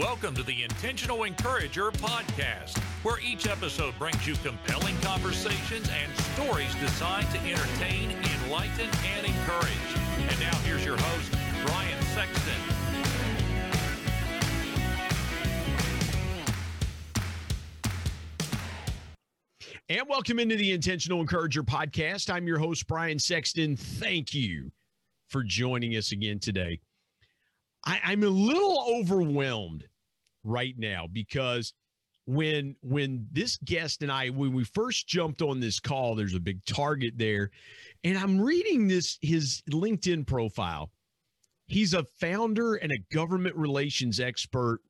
Welcome to the Intentional Encourager podcast, where each episode brings you compelling conversations and stories designed to entertain, enlighten, and encourage. And now here's your host, Brian Sexton. And welcome into the Intentional Encourager podcast. I'm your host, Brian Sexton. Thank you for joining us again today. I, am a little overwhelmed right now because when when this guest and I when we first jumped on this call, there's a big target there, and I'm reading this his LinkedIn profile. He's a founder and a government relations expert.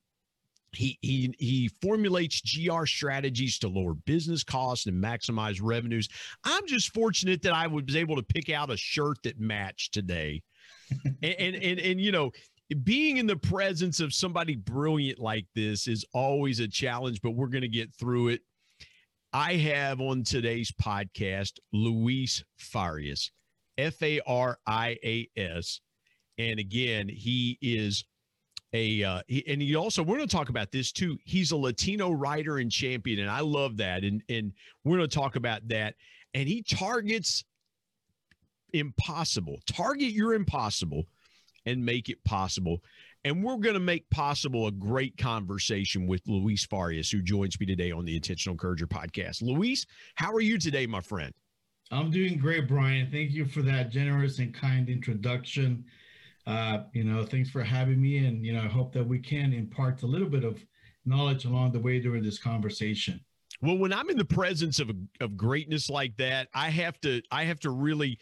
He he he formulates GR strategies to lower business costs and maximize revenues. I'm just fortunate that I was able to pick out a shirt that matched today. and, and and and you know being in the presence of somebody brilliant like this is always a challenge, but we're going to get through it. I have on today's podcast Luis Farias, F A R I A S. And again, he is a, uh, he, and he also, we're going to talk about this too. He's a Latino writer and champion. And I love that. And, and we're going to talk about that. And he targets impossible, target your impossible and make it possible. And we're going to make possible a great conversation with Luis Farias, who joins me today on the Intentional Encourager podcast. Luis, how are you today, my friend? I'm doing great, Brian. Thank you for that generous and kind introduction. Uh, you know, thanks for having me. And, you know, I hope that we can impart a little bit of knowledge along the way during this conversation. Well, when I'm in the presence of, of greatness like that, I have to, I have to really,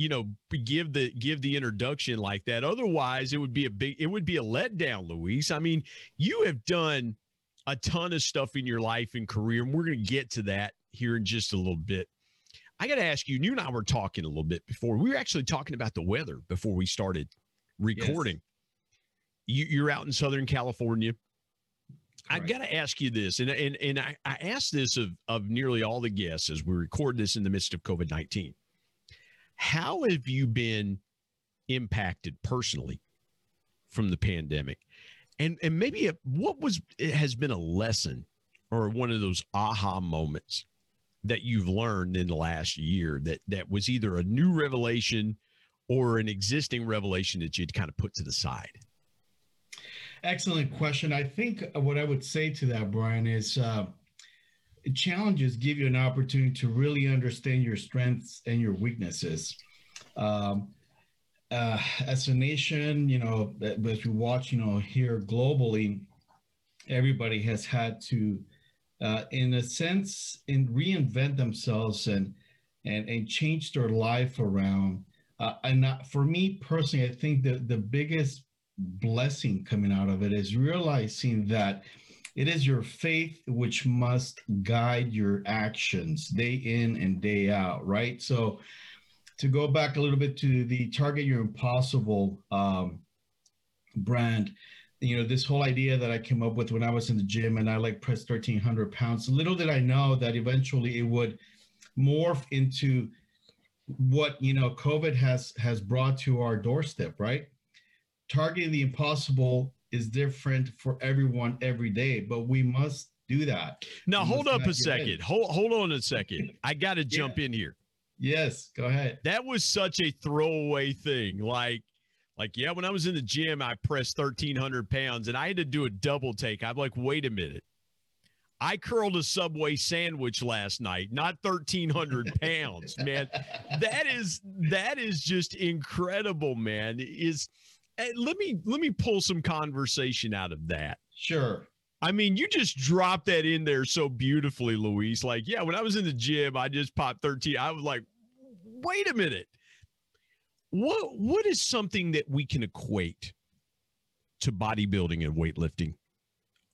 you know give the give the introduction like that. Otherwise it would be a big it would be a letdown luis. I mean you have done a ton of stuff in your life and career and we're going to get to that here in just a little bit. I got to ask you you and i were talking a little bit before we were actually talking about the weather before we started recording. Yes. you, are out in southern california. I've got to ask you this, and and and I, I asked this of of nearly all the guests as we record this in the midst of COVID nineteen. How have you been impacted personally from the pandemic? And and maybe a, what was it has been a lesson or one of those aha moments that you've learned in the last year that that was either a new revelation or an existing revelation that you'd kind of put to the side? Excellent question. I think what I would say to that, Brian, is uh, challenges give you an opportunity to really understand your strengths and your weaknesses. Um, uh, as a nation, you know, as we watch, you know, here globally, everybody has had to, uh, in a sense, in reinvent themselves and and and change their life around. Uh, and not, for me personally, I think that the biggest blessing coming out of it is realizing that it is your faith which must guide your actions day in and day out, right? So, to go back a little bit to the Target Your Impossible um, brand, you know, this whole idea that I came up with when I was in the gym and I like pressed 1,300 pounds, little did I know that eventually it would morph into what, you know, COVID has has brought to our doorstep, right? Targeting the impossible is different for everyone every day, but we must do that. Now, hold up a second. Hold, hold on a second. I got to jump yeah. in here. Yes, go ahead. That was such a throwaway thing. Like, like, yeah, when I was in the gym, I pressed 1,300 pounds and I had to do a double take. I'm like, wait a minute. I curled a Subway sandwich last night, not 1,300 pounds, man. That is, that is just incredible, man. Is, let me let me pull some conversation out of that. Sure. I mean, you just dropped that in there so beautifully, Luis. Like, yeah, when I was in the gym, I just popped 13. I was like, wait a minute. What what is something that we can equate to bodybuilding and weightlifting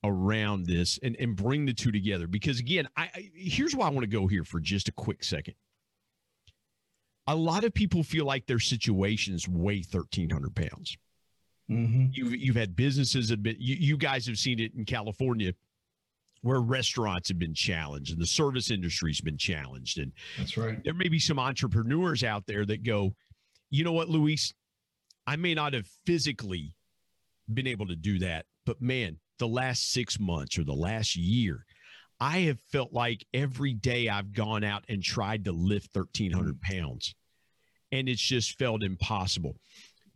around this and, and bring the two together? Because again, I, I here's why I want to go here for just a quick second. A lot of people feel like their situations weigh 1,300 pounds. Mm-hmm. You've you've had businesses have been you, you guys have seen it in California where restaurants have been challenged and the service industry's been challenged. And that's right. There may be some entrepreneurs out there that go, you know what, Luis, I may not have physically been able to do that, but man, the last six months or the last year, I have felt like every day I've gone out and tried to lift 1,300 mm. pounds, and it's just felt impossible.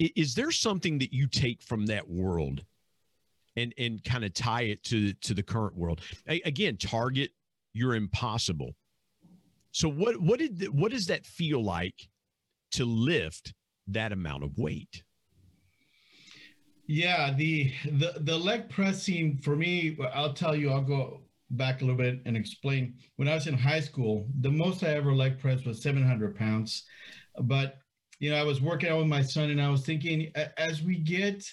Is there something that you take from that world and and kind of tie it to to the current world? Again, target your impossible. So what what did what does that feel like to lift that amount of weight? Yeah, the the the leg pressing for me, I'll tell you, I'll go back a little bit and explain. When I was in high school, the most I ever leg pressed was 700 pounds. But you know, I was working out with my son, and I was thinking, as we get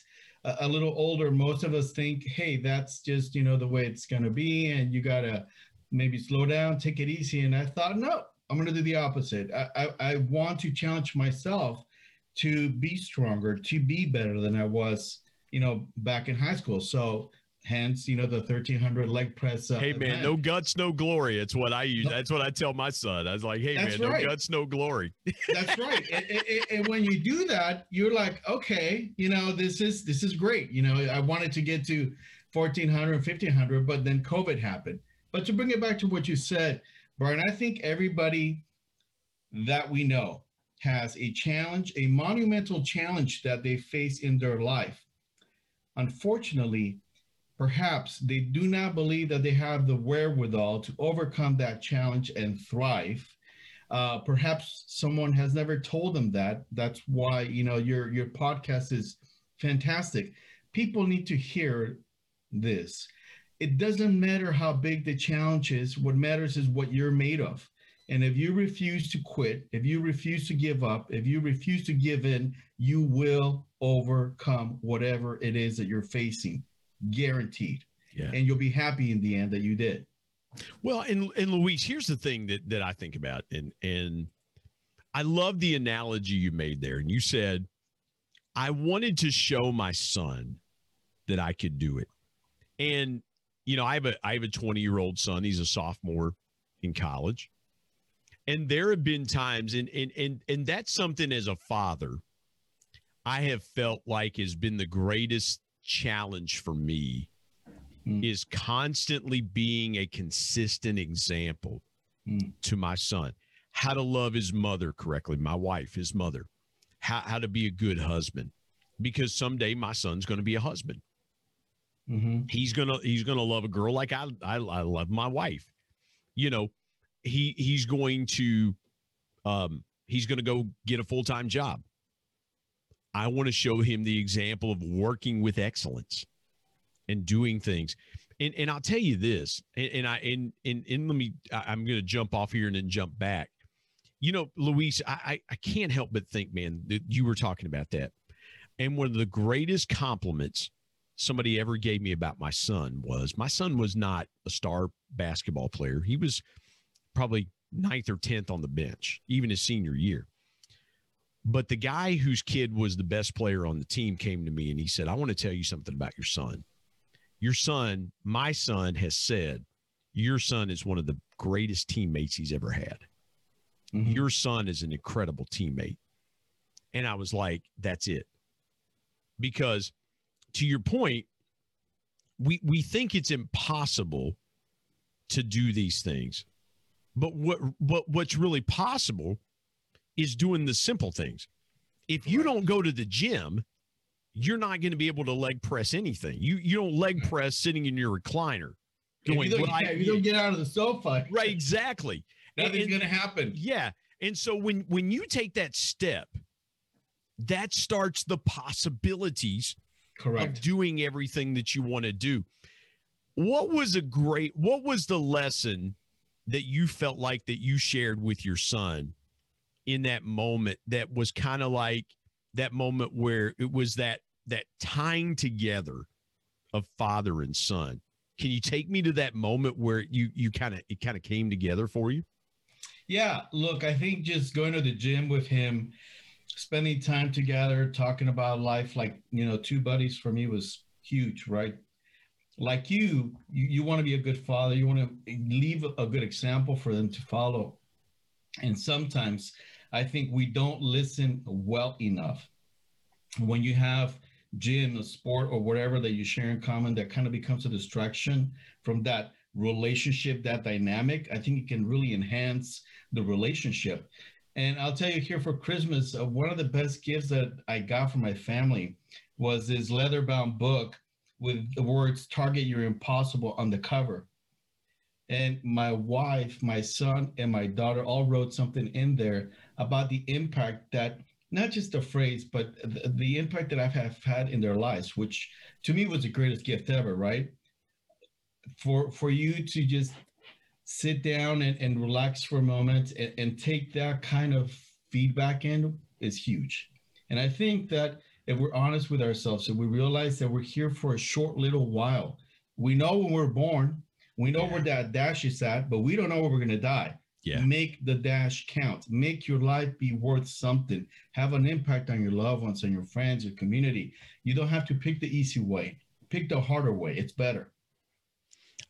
a, little older, most of us think, hey, that's just you know the way it's gonna be, and you gotta maybe slow down, take it easy. And I thought, no, I'm gonna do the opposite. I, I, I want to challenge myself to be stronger, to be better than I was, you know, back in high school. So hence, you know, the 1300 leg press. Uh, hey man, event. no guts, no glory. It's what I use. That's what I tell my son. I was like, hey That's man, right. no guts, no glory. That's right. and, and, and, when you do that, you're like, okay, you know, this is this is great. You know, I wanted to get to 1400, 1500, but then COVID happened. But to bring it back to what you said, Brian, I think everybody that we know has a challenge, a monumental challenge that they face in their life. Unfortunately, perhaps they do not believe that they have the wherewithal to overcome that challenge and thrive. Uh, perhaps someone has never told them that. That's why you know your your podcast is fantastic. People need to hear this. It doesn't matter how big the challenge is. What matters is what you're made of. And if you refuse to quit, if you refuse to give up, if you refuse to give in, you will overcome whatever it is that you're facing, guaranteed. Yeah. And you'll be happy in the end that you did. Well, and and Luis, here's the thing that that I think about, and and I love the analogy you made there. And you said, I wanted to show my son that I could do it. And you know, I have a I have a 20 year old son. He's a sophomore in college and there have been times and and and and that's something as a father i have felt like has been the greatest challenge for me mm. is constantly being a consistent example mm. to my son how to love his mother correctly my wife his mother how, how to be a good husband because someday my son's going to be a husband mm-hmm. he's gonna he's gonna love a girl like I, I i love my wife you know he he's going to um, he's going to go get a full-time job. I want to show him the example of working with excellence and doing things. And and I'll tell you this, and, and I and, and and let me I'm to jump off here and then jump back. You know, Luis, I, I I can't help but think, man, that you were talking about that. And one of the greatest compliments somebody ever gave me about my son was my son was not a star basketball player. He was probably ninth or 10th on the bench, even his senior year. But the guy whose kid was the best player on the team came to me and he said, I want to tell you something about your son. Your son, my son, has said, Your son is one of the greatest teammates he's ever had. Mm-hmm. Your son is an incredible teammate. And I was like, That's it. Because to your point, we, we think it's impossible to do these things. But what what what's really possible is doing the simple things. If you don't go to the gym, you're not going to be able to leg press anything. You you don't leg press sitting in your recliner. Going, if you, don't, yeah, you don't get out of the sofa. Right, exactly. Nothing's going to happen. Yeah. And so when when you take that step, that starts the possibilities Correct. of doing everything that you want to do. What was a great what was the lesson that you felt like that you shared with your son in that moment that was kind of like that moment where it was that that tying together of father and son can you take me to that moment where you you kind of it kind of came together for you yeah look i think just going to the gym with him spending time together talking about life like you know two buddies for me was huge right like you, you, you want to be a good father. You want to leave a good example for them to follow. And sometimes I think we don't listen well enough. When you have gym, a sport, or whatever that you share in common that kind of becomes a distraction from that relationship, that dynamic, I think it can really enhance the relationship. And I'll tell you here for Christmas, uh, one of the best gifts that I got from my family was this leather bound book with the words target your impossible on the cover. And my wife, my son, and my daughter all wrote something in there about the impact that not just the phrase, but the, the impact that I've had in their lives, which to me was the greatest gift ever, right? For for you to just sit down and, and relax for a moment and, and take that kind of feedback in is huge. And I think that if we're honest with ourselves and we realize that we're here for a short little while, we know when we're born, we know yeah. where that dash is at, but we don't know where we're going to die. Yeah. Make the dash count. Make your life be worth something. Have an impact on your loved ones, and your friends, your community. You don't have to pick the easy way. Pick the harder way. It's better.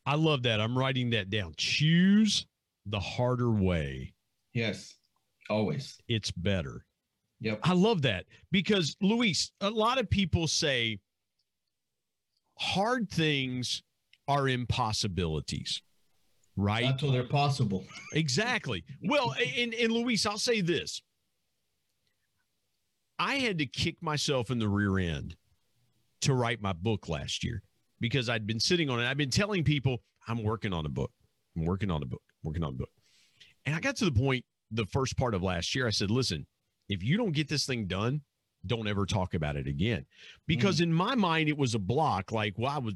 I love that. I'm writing that down. Choose the harder way. Yes. Always. It's better. Yep. I love that because Luis, a lot of people say hard things are impossibilities, right? Until they're possible. exactly. Well, and, and Luis, I'll say this. I had to kick myself in the rear end to write my book last year because I'd been sitting on it. I've been telling people I'm working on a book. I'm working on a book, working on a book. And I got to the point the first part of last year, I said, listen, if you don't get this thing done, don't ever talk about it again. Because mm. in my mind, it was a block. Like, well, I was,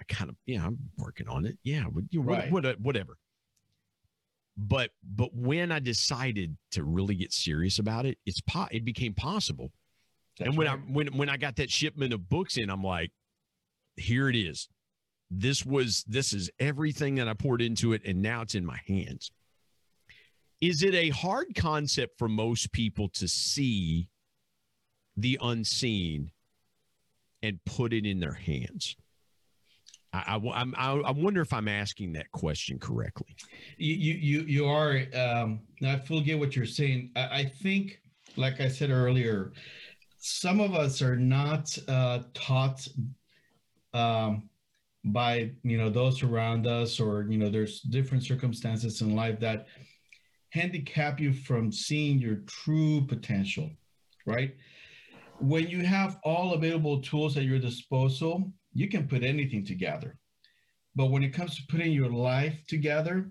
I kind of, yeah, I'm working on it. Yeah, you right. what, uh, whatever. But but when I decided to really get serious about it, it's po- it became possible. That's and when right. I when when I got that shipment of books in, I'm like, here it is. This was this is everything that I poured into it, and now it's in my hands. Is it a hard concept for most people to see the unseen and put it in their hands? I, I, I, I wonder if I'm asking that question correctly. You you you are. Um, I fully get what you're saying. I, I think, like I said earlier, some of us are not uh, taught um, by you know those around us, or you know, there's different circumstances in life that handicap you from seeing your true potential, right? When you have all available tools at your disposal, you can put anything together. But when it comes to putting your life together,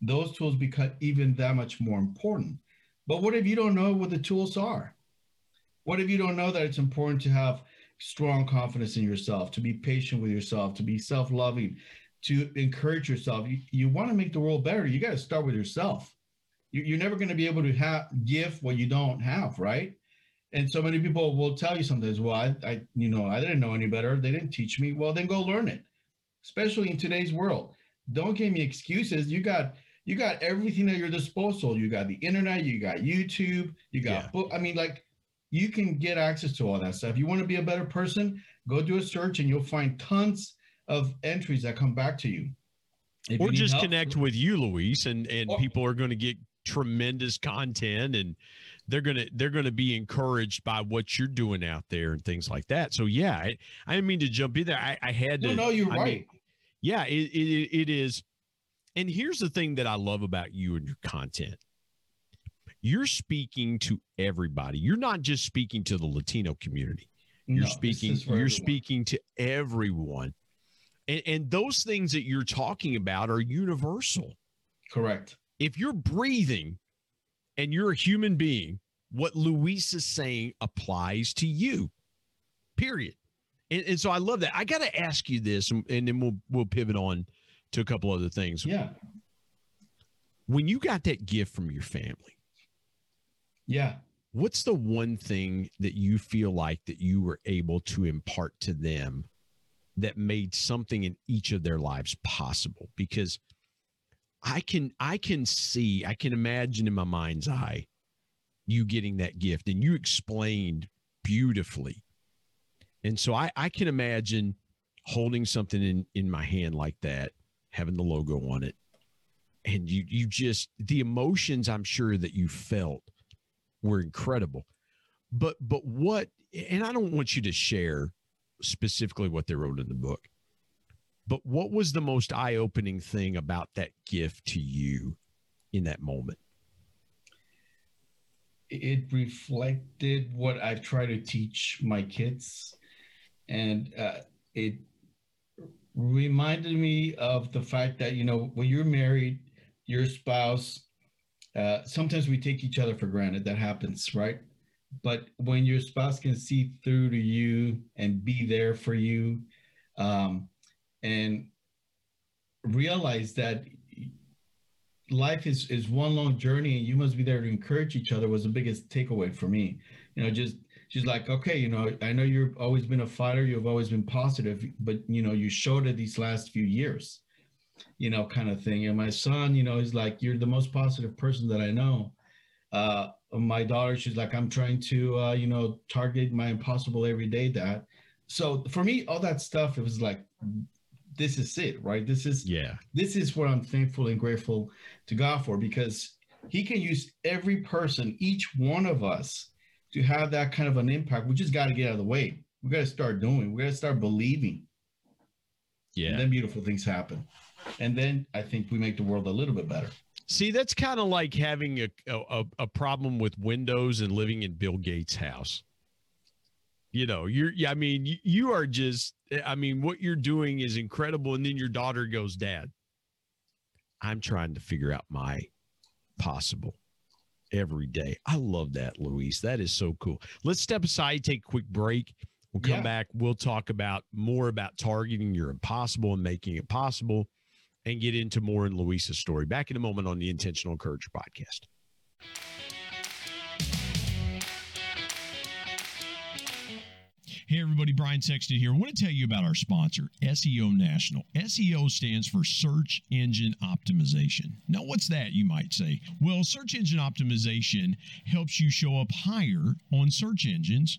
those tools become even that much more important. But what if you don't know what the tools are? What if you don't know that it's important to have strong confidence in yourself, to be patient with yourself, to be self loving, to encourage yourself? You, you want to make the world better, you got to start with yourself you're never going to be able to have give what you don't have, right? And so many people will tell you sometimes, well, I, I, you know, I didn't know any better. They didn't teach me. Well, then go learn it. Especially in today's world. Don't give me excuses. You got you got everything at your disposal. You got the internet, you got YouTube, you got yeah. book. I mean, like you can get access to all that stuff. If You want to be a better person, go do a search and you'll find tons of entries that come back to you. If or you just help, connect with you, Luis, and and or, people are going to get tremendous content and they're gonna they're gonna be encouraged by what you're doing out there and things like that. So yeah, I, I didn't mean to jump in there. I, I had to. No, no, you're I right. Mean, yeah, it, it it is. And here's the thing that I love about you and your content. You're speaking to everybody. You're not just speaking to the Latino community. You're no, speaking. You're everyone. speaking to everyone. And, and those things that you're talking about are universal. Correct if you're breathing and you're a human being, what Luis is saying applies to you. Period. And, and so I love that. I got to ask you this, and, and then we'll we'll pivot on to a couple other things. Yeah. When you got that gift from your family, yeah. What's the one thing that you feel like that you were able to impart to them that made something in each of their lives possible? Because I can I can see, I can imagine in my mind's eye you getting that gift and you explained beautifully. And so I, I can imagine holding something in, in my hand like that, having the logo on it. And you you just the emotions I'm sure that you felt were incredible. but but what and I don't want you to share specifically what they wrote in the book. But what was the most eye-opening thing about that gift to you in that moment? It reflected what I've tried to teach my kids, and uh, it reminded me of the fact that you know when you're married, your spouse. Uh, sometimes we take each other for granted. That happens, right? But when your spouse can see through to you and be there for you, um, and realize that life is is one long journey and you must be there to encourage each other was the biggest takeaway for me. You know just she's like okay you know i know you've always been a fighter you've always been positive but you know you showed it these last few years you know kind of thing. And my son you know he's like you're the most positive person that i know. Uh my daughter she's like i'm trying to uh you know target my impossible every day dad. So for me all that stuff it was like this is it, right? This is yeah. This is what I'm thankful and grateful to God for because He can use every person, each one of us, to have that kind of an impact. We just got to get out of the way. We got to start doing. We got to start believing. Yeah. And then beautiful things happen, and then I think we make the world a little bit better. See, that's kind of like having a, a a problem with windows and living in Bill Gates' house. You know, you're. Yeah, I mean, you, you are just eh, I mean, what you're doing is incredible. And then your daughter goes, Dad, I'm trying to figure out my possible every day. I love that, Luis. That is so cool. Let's step aside, take a quick break. We'll come yeah. back. We'll talk about more about targeting your impossible and making it possible and get into more in Luis's story. Back in a moment on the Intentional Encourager podcast. Hey, everybody, Brian Sexton here. I want to tell you about our sponsor, SEO National. SEO stands for Search Engine Optimization. Now, what's that, you might say? Well, search engine optimization helps you show up higher on search engines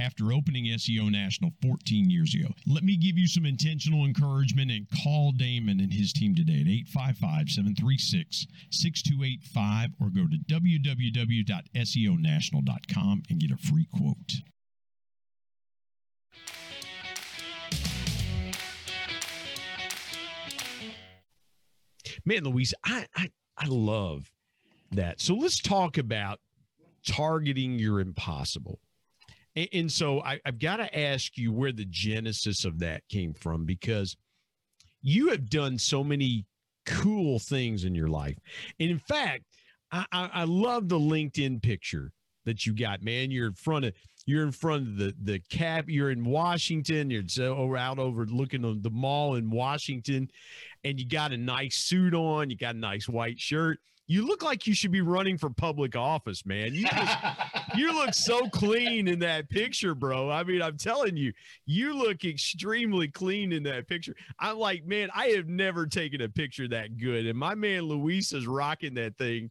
after opening SEO National 14 years ago. Let me give you some intentional encouragement and call Damon and his team today at 855 736 6285 or go to www.seonational.com and get a free quote. Man, Luis, I, I, I love that. So let's talk about targeting your impossible and, so I, I've got to ask you where the genesis of that came from because you have done so many cool things in your life. And in fact, I, I, I love the LinkedIn picture that you got, man. You're in front of you're in front of the the cap. You're in Washington. You're so out over looking on the mall in Washington, and you got a nice suit on. You got a nice white shirt, you look like you should be running for public office, man. You just, you look so clean in that picture, bro. I mean, I'm telling you, you look extremely clean in that picture. I'm like, man, I have never taken a picture that good, and my man Luis is rocking that thing.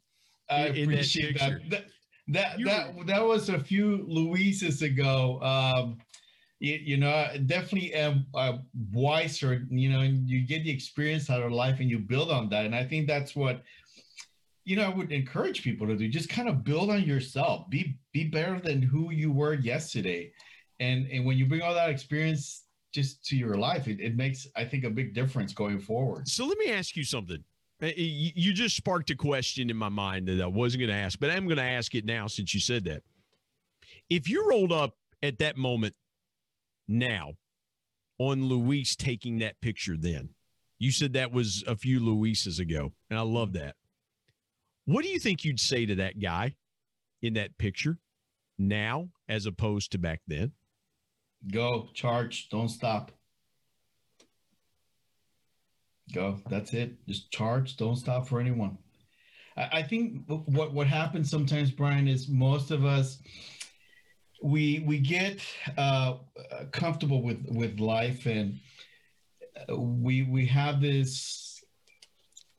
I in, appreciate that. That that, that, that was a few Luises ago. Um, you, you, know, definitely am uh, wiser. You know, and you get the experience out of life, and you build on that. And I think that's what you know, I would encourage people to do just kind of build on yourself. Be be better than who you were yesterday. And and when you bring all that experience just to your life, it, it makes I think a big difference going forward. So let me ask you something. Uh, you just sparked a question in my mind that I wasn't going to ask, but I'm going to ask it now since you said that. If you rolled up at that moment now on Luis taking that picture then, you said that was a few Luises ago, and I love that. What do you think you'd say to that guy in that picture now as opposed to back then? Go, charge, don't stop. Go. That's it. Just charge, don't stop for anyone. I, I think what what happens sometimes, Brian, is most of us we we get uh, comfortable with with life and we we have this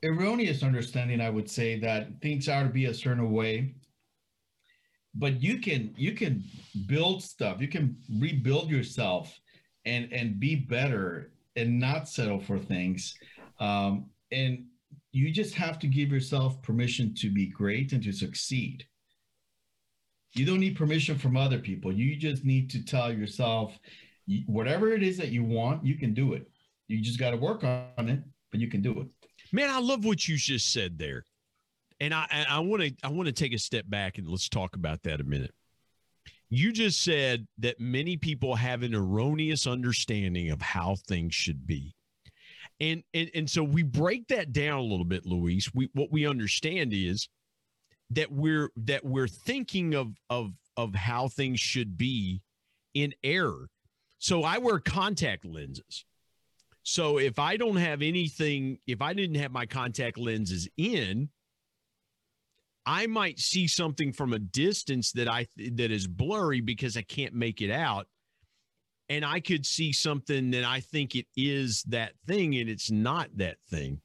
erroneous understanding i would say that things are to be a certain way but you can you can build stuff you can rebuild yourself and and be better and not settle for things um, and you just have to give yourself permission to be great and to succeed you don't need permission from other people. You just need to tell yourself whatever it is that you want, you can do it. You just got to work on it, but you can do it. Man, I love what you just said there. And I I want to I want to take a step back and let's talk about that a minute. You just said that many people have an erroneous understanding of how things should be. And and and so we break that down a little bit, Luis. We what we understand is that we're that we're thinking of of of how things should be in error. So I wear contact lenses. So if I don't have anything, if I didn't have my contact lenses in, I might see something from a distance that I that is blurry because I can't make it out. And I could see something that I think it is that thing and it's not that thing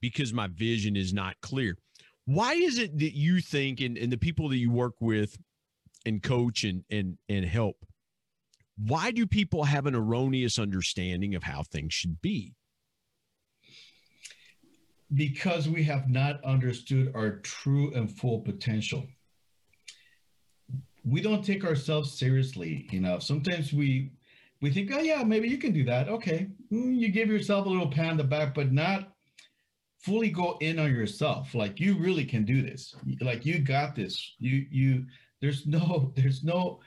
because my vision is not clear. Why is it that you think, and, and the people that you work with and coach and, and, and help, why do people have an erroneous understanding of how things should be? Because we have not understood our true and full potential. We don't take ourselves seriously enough. Sometimes we we think, oh yeah, maybe you can do that. Okay, mm, you give yourself a little pat on the back, but not fully go in on yourself like you really can do this like you got this you you there's no there's no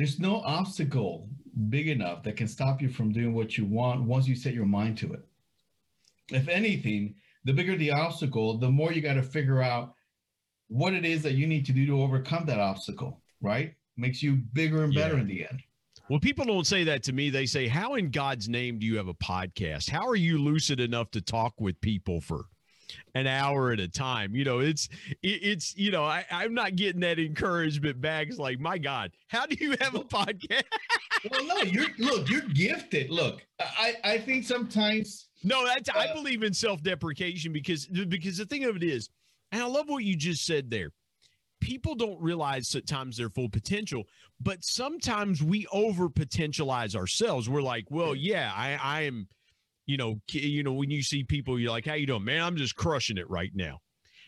there's no obstacle big enough that can stop you from doing what you want once you set your mind to it if anything the bigger the obstacle the more you got to figure out what it is that you need to do to overcome that obstacle right makes you bigger and better yeah. in the end well, people don't say that to me. They say, How in God's name do you have a podcast? How are you lucid enough to talk with people for an hour at a time? You know, it's, it's, you know, I, I'm not getting that encouragement back. It's like, my God, how do you have a podcast? well, no, you're, look, you're gifted. Look, I, I think sometimes. No, that's, uh, I believe in self deprecation because, because the thing of it is, and I love what you just said there people don't realize at times their full potential, but sometimes we over potentialize ourselves. We're like, well, yeah, I, I am, you know, you know, when you see people, you're like, how you doing, man? I'm just crushing it right now.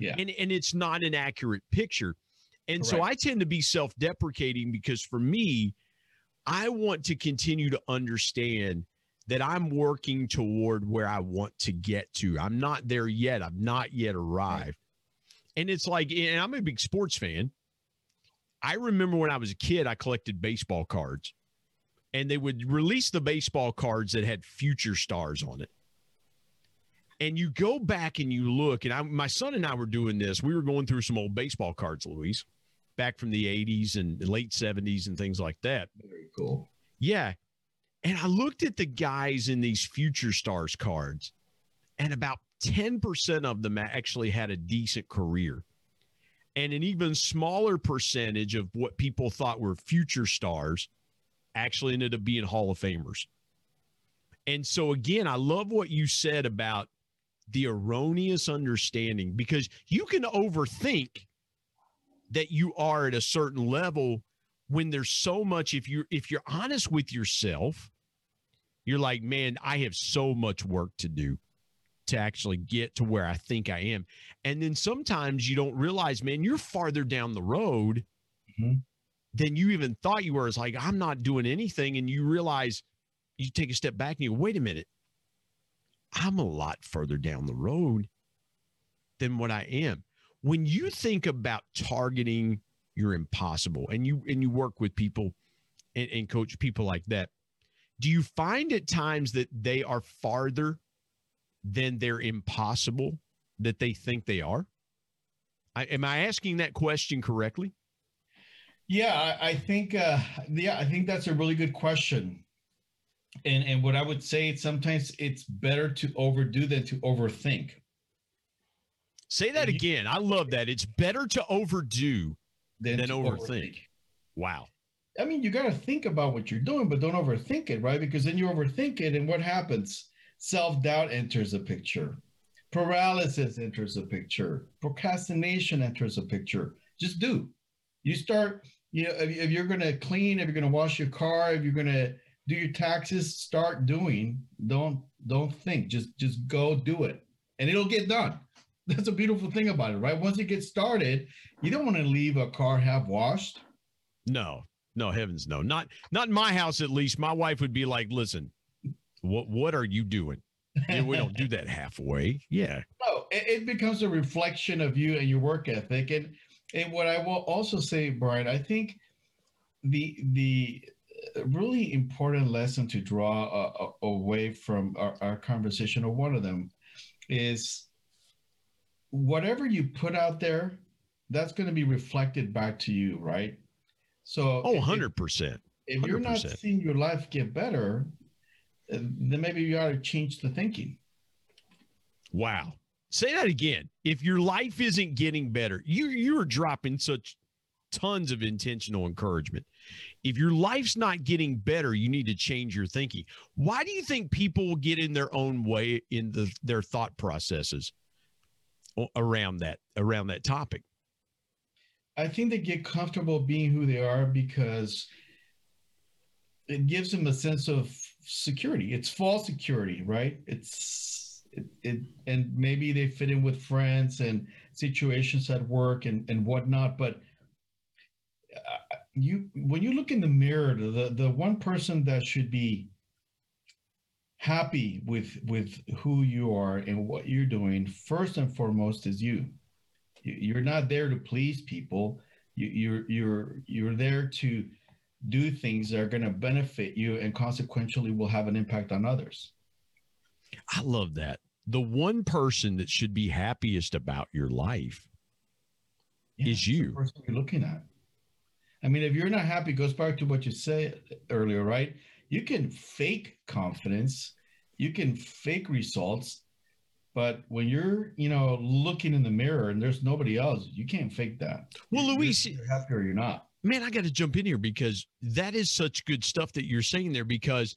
Yeah. And and it's not an accurate picture. And Correct. so I tend to be self-deprecating because for me, I want to continue to understand that I'm working toward where I want to get to. I'm not there yet. I've not yet arrived. And it's like, and I'm a big sports fan. I remember when I was a kid, I collected baseball cards, and they would release the baseball cards that had future stars on it. And you go back and you look, and I, my son and I were doing this. We were going through some old baseball cards, Luis, back from the 80s and late 70s and things like that. Very cool. Yeah. And I looked at the guys in these future stars cards, and about 10% of them actually had a decent career. And an even smaller percentage of what people thought were future stars actually ended up being Hall of Famers. And so, again, I love what you said about the erroneous understanding because you can overthink that you are at a certain level when there's so much if you're if you're honest with yourself you're like man i have so much work to do to actually get to where I think I am. And then sometimes you don't realize, man, you're farther down the road mm-hmm. Than you even thought you were. It's like, I'm not doing anything. And you realize you take a step back and you wait a minute, I'm a lot further down the road than what I am. When you think about targeting your impossible and you and you work with people and, and coach people like that, do you find at times that they are farther than they're impossible that they think they are? I, am I asking that question correctly? Yeah, I, I think uh, yeah, I think that's a really good question. And and what I would say is sometimes it's better to overdo than to overthink. Say that you, again. I love that. It's better to overdo than, than to overthink. overthink. Wow. I mean, you got to think about what you're doing, but don't overthink it, right? Because then you overthink it, and what happens? Self doubt enters the picture, paralysis enters the picture, procrastination enters the picture. Just do. You start, you know, if, if you're going to clean, if you're going to wash your car, if you're going to do your taxes, start doing. Don't don't think. Just just go do it, and it'll get done. That's a beautiful thing about it, right? Once it gets started, you don't want to leave a car half washed. No, no, heavens no. Not not in my house at least. My wife would be like, listen, what what are you doing? And we don't do that halfway. Yeah. No, it, it, becomes a reflection of you and your work ethic. And and what I will also say, Brian, I think the the really important lesson to draw uh, uh, away from our, our conversation, or one of them, is whatever you put out there, that's going to be reflected back to you, right? So, oh, 100%. If, if you're not seeing your life get better, uh, then maybe you ought to change the thinking. Wow. Say that again. If your life isn't getting better, you you're dropping such tons of intentional encouragement. If your life's not getting better, you need to change your thinking. Why do you think people get in their own way in the, their thought processes around that around that topic? I think they get comfortable being who they are because it gives them a sense of security. It's false security, right? It's it, it and maybe they fit in with friends and situations at work and and whatnot. But uh, you, when you look in the mirror, the the one person that should be happy with with who you are and what you're doing first and foremost is you you're not there to please people. You're you're you're there to do things that are going to benefit you and consequentially will have an impact on others. I love that. The one person that should be happiest about your life yeah, is you. person you're looking at. I mean, if you're not happy, goes back to what you said earlier, right? You can fake confidence, you can fake results, but when you're, you know, looking in the mirror and there's nobody else, you can't fake that. Well, you're, Luis, you're happy or you're not. Man, I got to jump in here because that is such good stuff that you're saying there because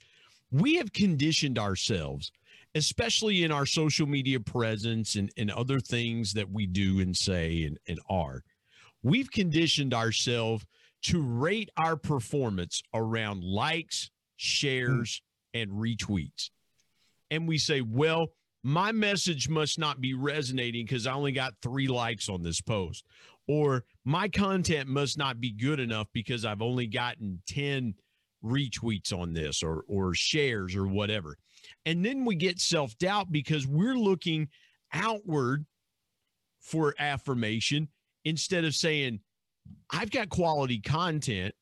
we have conditioned ourselves, especially in our social media presence and, and other things that we do and say and, and are. We've conditioned ourselves to rate our performance around likes, shares, and retweets. And we say, well, my message must not be resonating because I only got three likes on this post. Or my content must not be good enough because I've only gotten 10 retweets on this or, or shares or whatever. And then we get self doubt because we're looking outward for affirmation instead of saying, I've got quality content.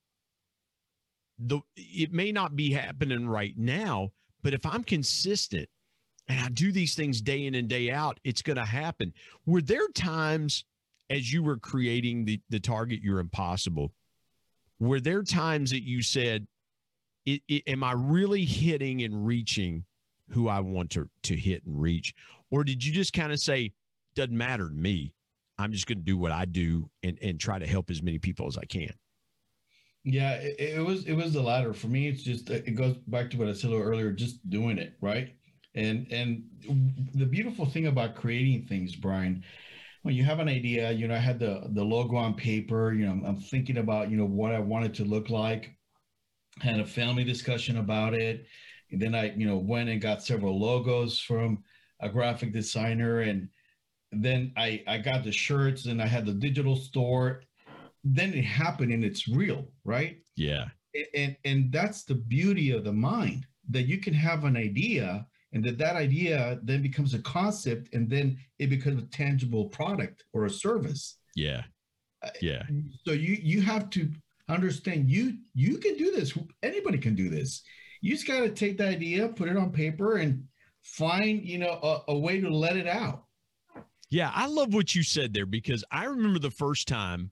The, it may not be happening right now, but if I'm consistent and I do these things day in and day out, it's going to happen. Were there times as you were creating the, the target, your impossible? Were there times that you said, it, it, Am I really hitting and reaching who I want to, to hit and reach? Or did you just kind of say, Doesn't matter to me? I'm just going to do what I do and, and try to help as many people as I can. Yeah, it, it was it was the latter for me. It's just it goes back to what I said a little earlier, just doing it right and and the beautiful thing about creating things, Brian, when you have an idea, you know, I had the the logo on paper. You know, I'm thinking about you know what I wanted to look like. Had a family discussion about it, and then I you know went and got several logos from a graphic designer, and then I I got the shirts, and I had the digital store. Then it happened, and it's real, right? Yeah. And and, and that's the beauty of the mind that you can have an idea and that that idea then becomes a concept and then it becomes a tangible product or a service yeah uh, yeah so you you have to understand you you can do this anybody can do this you just got to take the idea put it on paper and find you know a, a way to let it out yeah i love what you said there because i remember the first time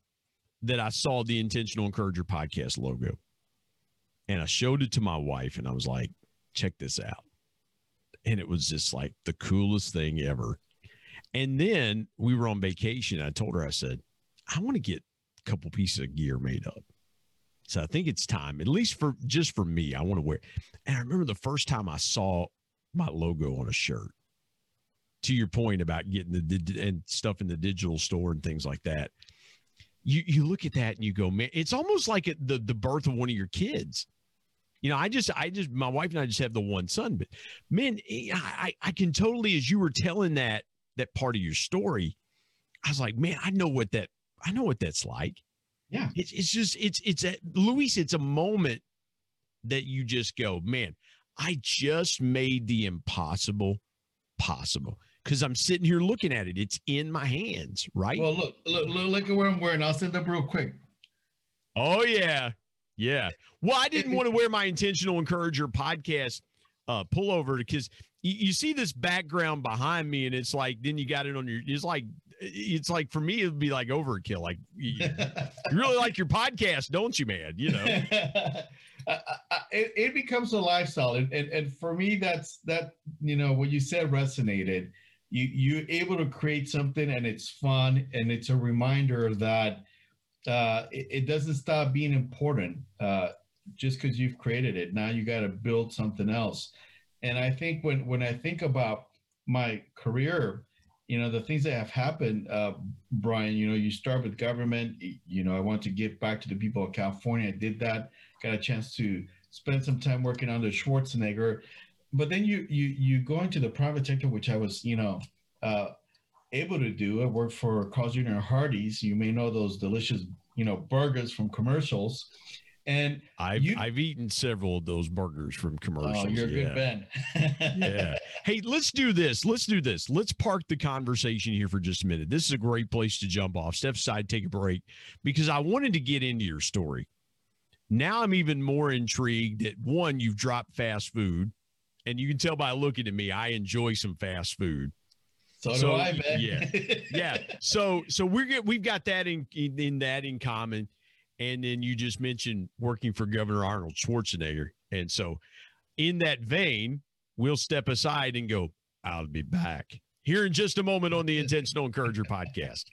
that i saw the intentional encourager podcast logo and i showed it to my wife and i was like check this out and it was just like the coolest thing ever. And then we were on vacation. I told her, I said, I want to get a couple pieces of gear made up. So I think it's time, at least for just for me. I want to wear. And I remember the first time I saw my logo on a shirt. To your point about getting the and stuff in the digital store and things like that, you you look at that and you go, man, it's almost like the the birth of one of your kids. You know, I just, I just, my wife and I just have the one son, but man, eh, I, I can totally, as you were telling that, that part of your story, I was like, man, I know what that, I know what that's like. Yeah. It's, it's just, it's, it's a, Luis, it's a moment that you just go, man, I just made the impossible possible because I'm sitting here looking at it. It's in my hands, right? Well, look, look, look, look at what I'm wearing. I'll send up real quick. Oh yeah, yeah. Well, I didn't want to wear my intentional encourager podcast uh, pullover because you, you, see this background behind me, and it's like then you got it on your. It's like it's like for me it'd be like overkill. Like you, you really like your podcast, don't you, man? You know. it, it becomes a lifestyle, and, and and for me, that's that. You know, what you said resonated. You you're able to create something, and it's fun, and it's a reminder that uh, it, it, doesn't stop being important uh, just because you've created it. Now you got to build something else. And I think when when I think about my career, you know, the things that have happened, uh, Brian, you know, you start with government. You know, I want to give back to the people of California. I did that. Got a chance to spend some time working under Schwarzenegger. But then you you you go into the private sector, which I was, you know, uh, able to do. I worked for Carl's Jr. Hardee's. You may know those delicious, you know, burgers from commercials. And I've you, I've eaten several of those burgers from commercials. Oh, you're a yeah. good Ben. yeah. Hey, let's do this. Let's do this. Let's park the conversation here for just a minute. This is a great place to jump off. Step aside, take a break, because I wanted to get into your story. Now I'm even more intrigued that one, you've dropped fast food, and you can tell by looking at me, I enjoy some fast food. So, so I, man. yeah, yeah. So so we're get, we've got that in, in, in that in common, and then you just mentioned working for Governor Arnold Schwarzenegger, and so in that vein, we'll step aside and go. I'll be back here in just a moment on the Intentional Encourager podcast.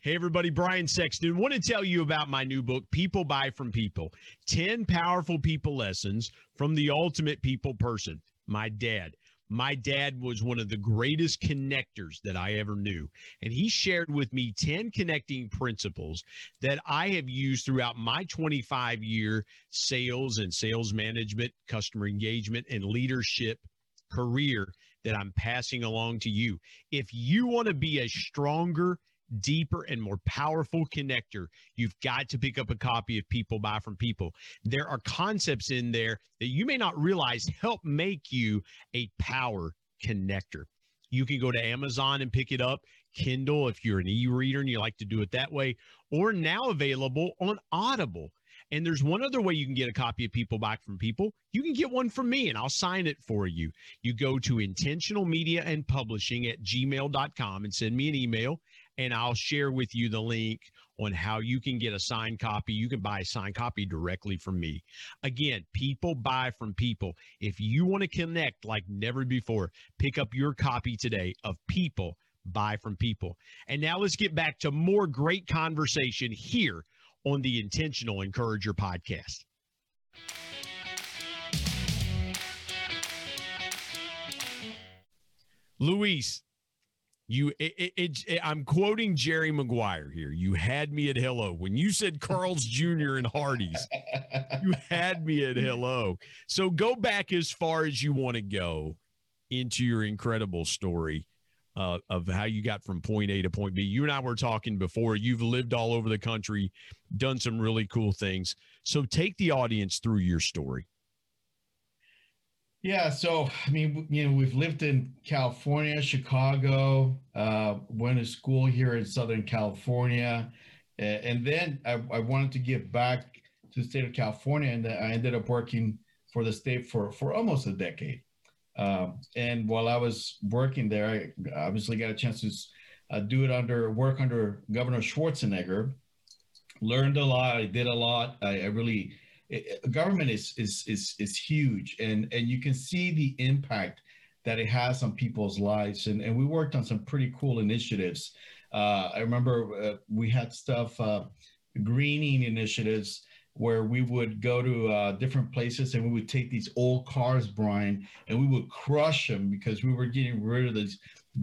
Hey, everybody, Brian Sexton. Want to tell you about my new book, People Buy from People 10 Powerful People Lessons from the Ultimate People Person, my dad. My dad was one of the greatest connectors that I ever knew. And he shared with me 10 connecting principles that I have used throughout my 25 year sales and sales management, customer engagement, and leadership career that I'm passing along to you. If you want to be a stronger, deeper and more powerful connector, you've got to pick up a copy of People Buy from People. There are concepts in there that you may not realize help make you a power connector. You can go to Amazon and pick it up, Kindle if you're an e reader and you like to do it that way, or now available on Audible. And there's one other way you can get a copy of People Buy from People. You can get one from me and I'll sign it for you. You go to intentional media and publishing at gmail.com and send me an email and I'll share with you the link on how you can get a signed copy. You can buy a signed copy directly from me. Again, people buy from people. If you want to connect like never before, pick up your copy today of People Buy from People. And now let's get back to more great conversation here on the Intentional Encourager podcast. Luis, you, it, it, it, I'm quoting Jerry Maguire here. You had me at hello when you said Carl's Jr. and Hardee's. You had me at hello. So go back as far as you want to go into your incredible story uh, of how you got from point A to point B. You and I were talking before. You've lived all over the country, done some really cool things. So take the audience through your story. Yeah, so I mean, you know, we've lived in California, Chicago, uh, went to school here in Southern California, and then I, I, wanted to give back to the state of California, and I ended up working for the state for for almost a decade. Um, and while I was working there, I obviously got a chance to uh, do it under work under Governor Schwarzenegger. Learned a lot. I did a lot. I, I really it, government is, is is is huge, and and you can see the impact that it has on people's lives. And, and we worked on some pretty cool initiatives. Uh, I remember uh, we had stuff, uh, greening initiatives where we would go to uh, different places and we would take these old cars, Brian, and we would crush them because we were getting rid of these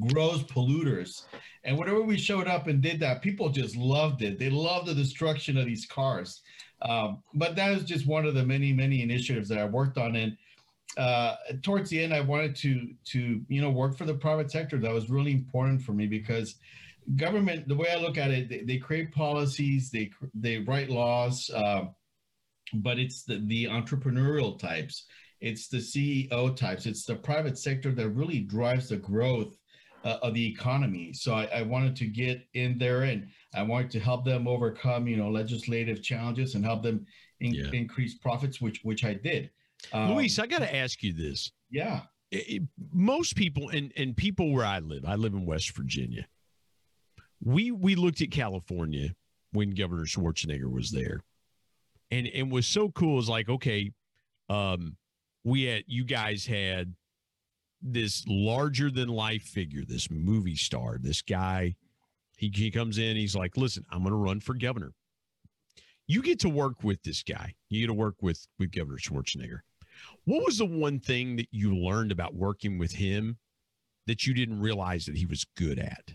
gross polluters. And whenever we showed up and did that, people just loved it. They loved the destruction of these cars. Um, but that is just one of the many, many initiatives that I worked on. And uh, towards the end, I wanted to to you know work for the private sector. That was really important for me because government, the way I look at it, they, they create policies, they they write laws. Uh, but it's the, the entrepreneurial types, it's the CEO types, it's the private sector that really drives the growth uh, of the economy. So I, I, wanted to get in there and I wanted to help them overcome, you know, legislative challenges and help them in, yeah. increase profits, which which I did. Um, Luis, I got to ask you this. Yeah. It, most people and and people where I live, I live in West Virginia. We we looked at California when Governor Schwarzenegger was there and and was so cool is like okay um we had you guys had this larger than life figure this movie star this guy he, he comes in he's like listen i'm going to run for governor. You get to work with this guy. You get to work with with governor schwarzenegger. What was the one thing that you learned about working with him that you didn't realize that he was good at?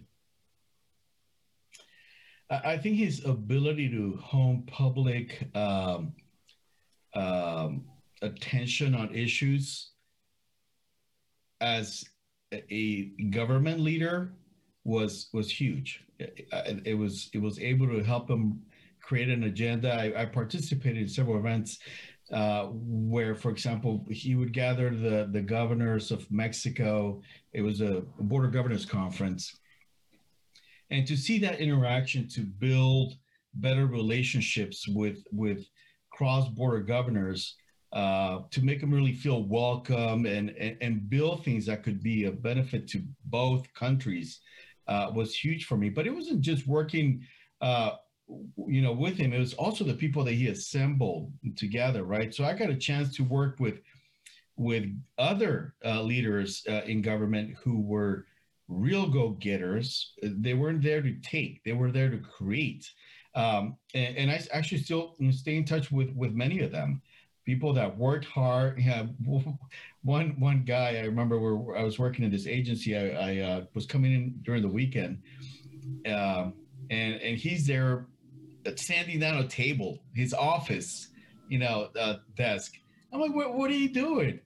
I think his ability to hone public um, um, attention on issues as a government leader was was huge. It, it, was it was able to help him create an agenda. I, I participated in several events uh, where, for example, he would gather the the governors of Mexico. It was a border governors conference and to see that interaction to build better relationships with with cross-border governors uh, to make them really feel welcome and, and, and build things that could be a benefit to both countries uh, was huge for me. But it wasn't just working, uh, you know, with him. It was also the people that he assembled together, right? So I got a chance to work with with other uh, leaders uh, in government who were real go-getters. They weren't there to take; they were there to create. Um, and, and, I actually still stay in touch with with many of them. People that worked hard. Yeah, one one guy I remember where I was working in this agency. I, I uh, was coming in during the weekend, um, and and he's there, standing down a table, his office, you know, uh, desk. I'm like, what, what are you doing?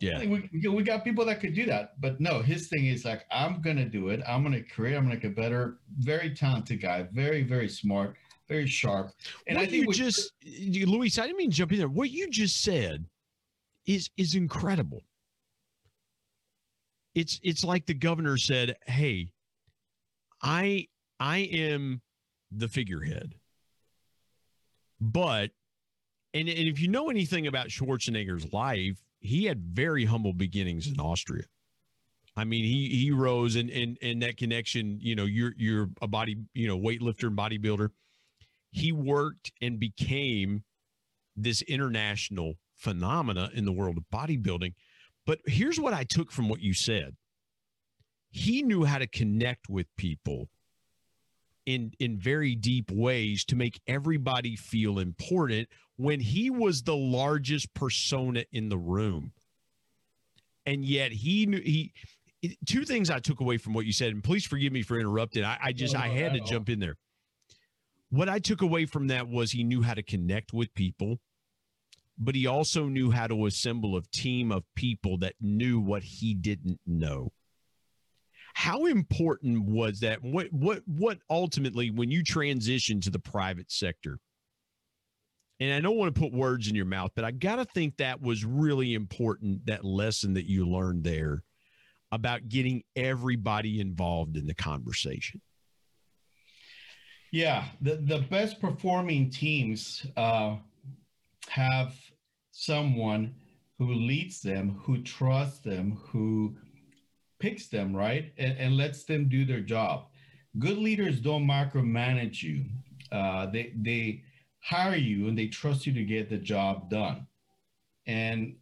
Yeah. We, we got people that could do that. But no, his thing is like, I'm going to do it. I'm going to create, I'm going to get better. Very talented guy, very, very smart, very sharp. And what I think you just, Luis, I didn't mean to jump in there. What you just said is is incredible. It's it's like the governor said, "Hey, I I am the figurehead." But and, and if you know anything about Schwarzenegger's life, he had very humble beginnings in Austria. I mean, he he rose and and and that connection. You know, you're you're a body, you know, weightlifter and bodybuilder. He worked and became this international phenomena in the world of bodybuilding. But here's what I took from what you said. He knew how to connect with people in in very deep ways to make everybody feel important when he was the largest persona in the room. And yet he knew he two things I took away from what you said, and please forgive me for interrupting. I, I just no, no, I had to all. jump in there. What I took away from that was he knew how to connect with people, but he also knew how to assemble a team of people that knew what he didn't know. How important was that? What what what ultimately when you transition to the private sector? And I don't want to put words in your mouth, but I got to think that was really important that lesson that you learned there about getting everybody involved in the conversation. Yeah, the, the best performing teams uh, have someone who leads them, who trusts them, who picks them, right? And, and lets them do their job. Good leaders don't micromanage you. Uh, they they hire you and they trust you to get the job done. And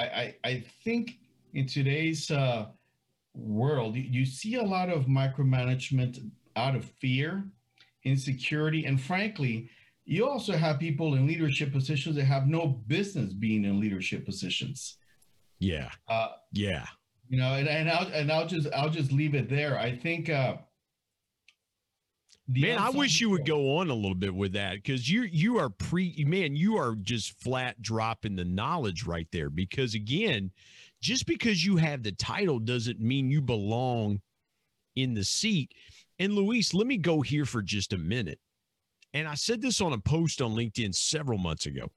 I I, I think in today's uh, world, you see a lot of micromanagement out of fear, insecurity, and frankly, you also have people in leadership positions that have no business being in leadership positions. Yeah. Uh, yeah. You know, and, and I'll and I'll just I'll just leave it there. I think uh man, I wish you would go on a little bit with that because you you are pre man, you are just flat dropping the knowledge right there. Because again, just because you have the title doesn't mean you belong in the seat. And Luis, let me go here for just a minute. And I said this on a post on LinkedIn several months ago.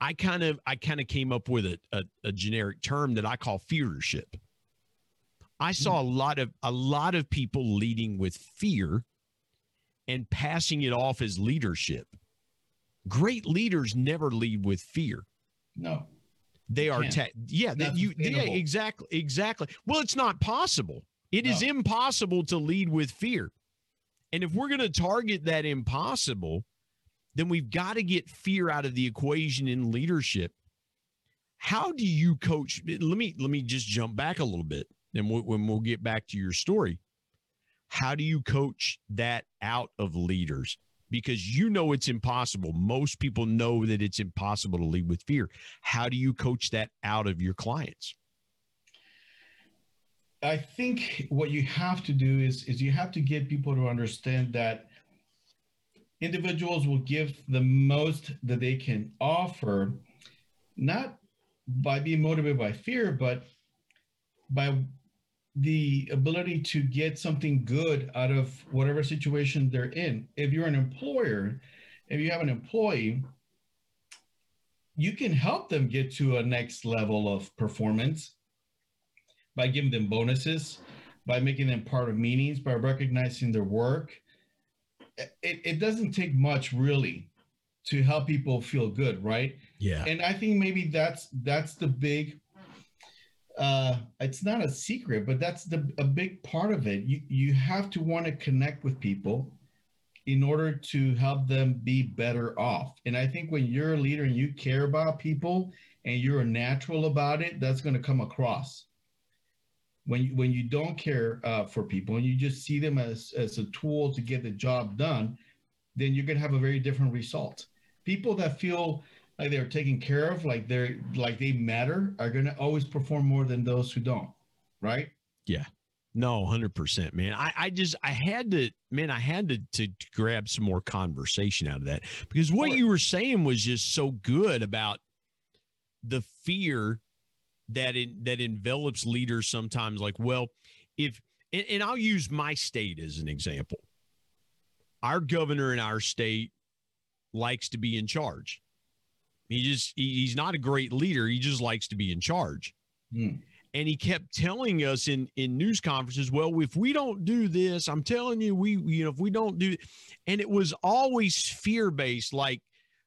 I kind of I kind of came up with a, a, a generic term that I call fearship. I saw a lot of a lot of people leading with fear and passing it off as leadership. Great leaders never lead with fear. No. They are ta- yeah, that you yeah, exactly exactly. Well, it's not possible. It no. is impossible to lead with fear. And if we're going to target that impossible, then we've got to get fear out of the equation in leadership. How do you coach? Let me let me just jump back a little bit, and we'll, when we'll get back to your story. How do you coach that out of leaders? Because you know it's impossible. Most people know that it's impossible to lead with fear. How do you coach that out of your clients? I think what you have to do is is you have to get people to understand that individuals will give the most that they can offer, not by being motivated by fear, but by the ability to get something good out of whatever situation they're in. If you're an employer, if you have an employee, you can help them get to a next level of performance by giving them bonuses, by making them part of meetings, by recognizing their work. It, it doesn't take much really to help people feel good, right? Yeah. And I think maybe that's that's the big uh it's not a secret, but that's the a big part of it. You you have to want to connect with people in order to help them be better off. And I think when you're a leader and you care about people and you're natural about it, that's going to come across when you, when you don't care uh, for people and you just see them as, as a tool to get the job done, then you're going to have a very different result. People that feel like they're taken care of, like they're like they matter, are going to always perform more than those who don't. Right? Yeah. No, hundred percent, man. I, I just I had to, man, I had to to grab some more conversation out of that because what you were saying was just so good about the fear that in, that envelops leaders sometimes like well if and, and i'll use my state as an example. Our governor in our state likes to be in charge. He just he, he's not a great leader. He just likes to be in charge. Hmm. and he kept telling us in in news conferences well if we don't do this i'm telling you we you know if we don't do and it was always fear based like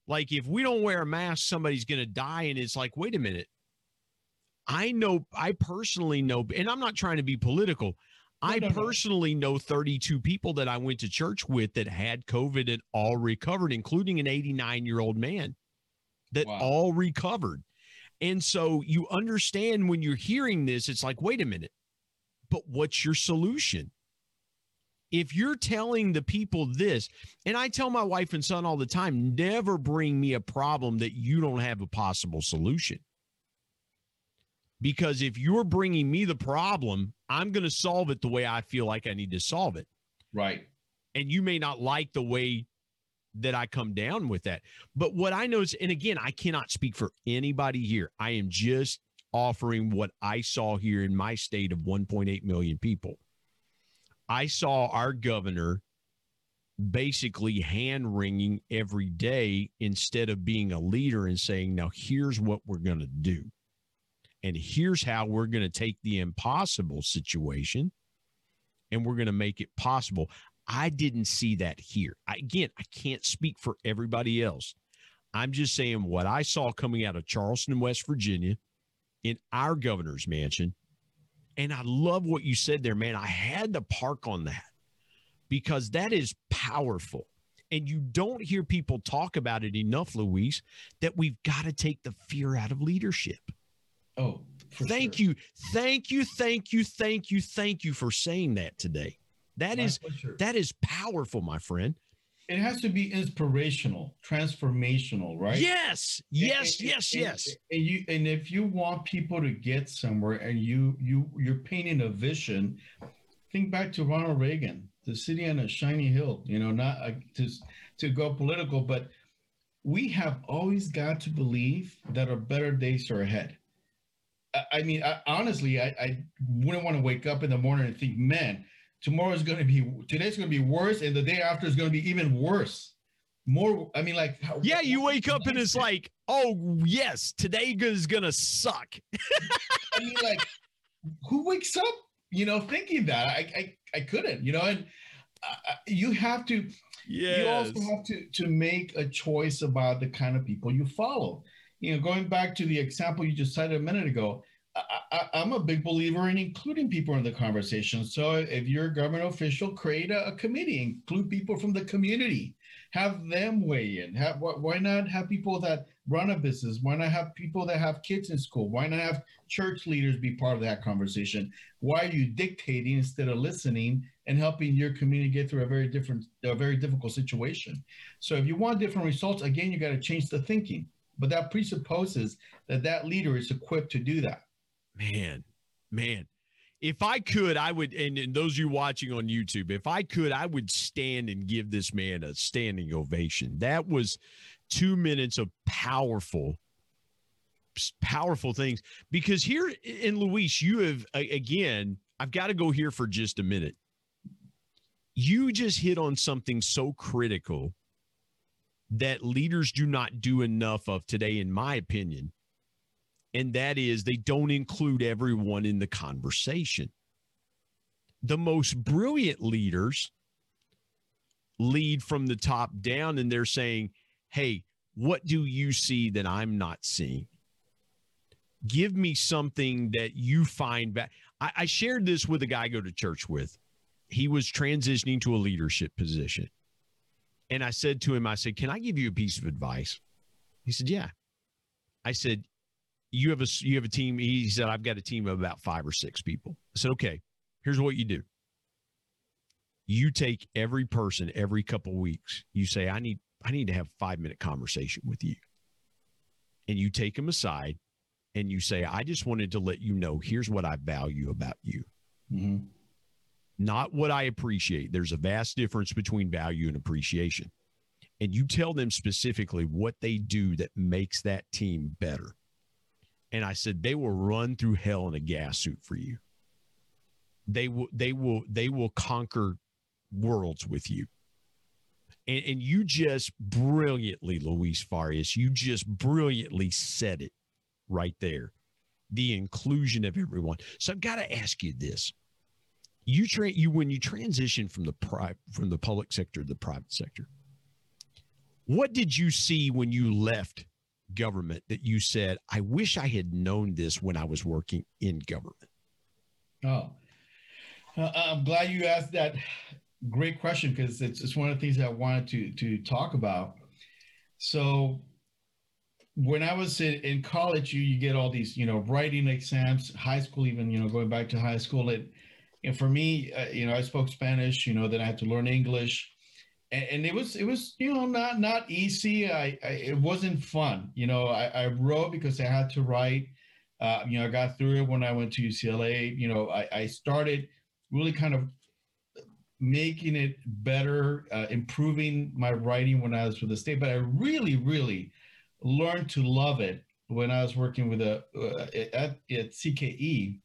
like if we don't wear a mask somebody's going to die. And it's like wait a minute I know, I personally know, and I'm not trying to be political. No, I no, personally no. know 32 people that I went to church with that had COVID and all recovered, including an 89 year old man that wow. all recovered. And so you understand when you're hearing this, it's like, wait a minute, but what's your solution? If you're telling the people this, and I tell my wife and son all the time, never bring me a problem that you don't have a possible solution because if you're bringing me the problem, I'm going to solve it the way I feel like I need to solve it. Right. And you may not like the way that I come down with that. But what I know is, and again, I cannot speak for anybody here. I am just offering what I saw here in my state of 1.8 million people. I saw our governor basically hand wringing every day instead of being a leader and saying, now here's what we're going to do. And here's how we're going to take the impossible situation and we're going to make it possible. I didn't see that here. I, again, I can't speak for everybody else. I'm just saying what I saw coming out of Charleston, West Virginia, in our governor's mansion. And I love what you said there, man. I had to park on that because that is powerful. And you don't hear people talk about it enough, Luis, that we've got to take the fear out of leadership. Oh, thank sure. you. Thank you. Thank you. Thank you. Thank you for saying that today. That my is pleasure. that is powerful, my friend. It has to be inspirational, transformational, right? Yes, yes, and, yes, and, yes. And you and if you want people to get somewhere and you you you're painting a vision, think back to Ronald Reagan, the city on a shiny hill, you know, not uh, to to go political, but we have always got to believe that our better days are ahead. I, mean, I, honestly, I, I wouldn't want to wake up in the morning and think, man, tomorrow is going to be, today's going to be worse, and the day after is going to be even worse. More, I mean, like, yeah, you wake up and it's like, oh, yes, today is going to suck. I mean, like, who wakes up, you know, thinking that? I, I, I couldn't, you know, and uh, you have to, Yes. You also have to to make a choice about the kind of people you follow. You know, going back to the example you just cited a minute ago, I, am a big believer in including people in the conversation. So if you're a government official, create a, a committee, include people from the community, have them weigh in. Have, why not have people that run a business? Why not have people that have kids in school? Why not have church leaders be part of that conversation? Why are you dictating instead of listening and helping your community get through a very different, a very difficult situation? So if you want different results, again, you got to change the thinking. But that presupposes that that leader is equipped to do that. Man, man, if I could, I would, and, and, those of you watching on YouTube, if I could, I would stand and give this man a standing ovation. That was two minutes of powerful, powerful things. Because here in Luis, you have, again, I've got to go here for just a minute. You just hit on something so critical that leaders do not do enough of today, in my opinion and that is they don't include everyone in the conversation. The most brilliant leaders lead from the top down, and they're saying, Hey, what do you see that I'm not seeing? Give me something that you find back. I, I shared this with a guy I go to church with. He was transitioning to a leadership position. And I said to him, I said, Can I give you a piece of advice? He said, Yeah. I said, you have a you have a team. He said, I've got a team of about five or six people. I said, okay, here's what you do. You take every person every couple weeks. You say, I need I need to have five minute conversation with you. And you take them aside and you say, I just wanted to let you know here's what I value about you. Mm-hmm. Not what I appreciate. There's a vast difference between value and appreciation. And you tell them specifically what they do that makes that team better and I said they will run through hell in a gas suit for you. They will they will they will conquer worlds with you. And, and you just brilliantly, Luis Farias, you just brilliantly said it right there. The inclusion of everyone. So I've got to ask you this. You train you when you transition from the private from the public sector to the private sector. What did you see when you left government that you said, I wish I had known this when I was working in government? Oh, uh, I'm glad you asked that great question because it's, it's one of the things I wanted to, to talk about. So, when I was in, in college, you, you get all these, you know, writing exams, high school, even, you know, going back to high school. It, and for me, uh, you know, I spoke Spanish, you know, then I had to learn English and, and, it was it was you know not not easy. I, I it wasn't fun. You know, I, I, wrote because I had to write. Uh, you know, I got through it when I went to UCLA. You know, I, I started really kind of making it better, uh, improving my writing when I was with the state. But I really, really learned to love it when I was working with a uh, at, at CKE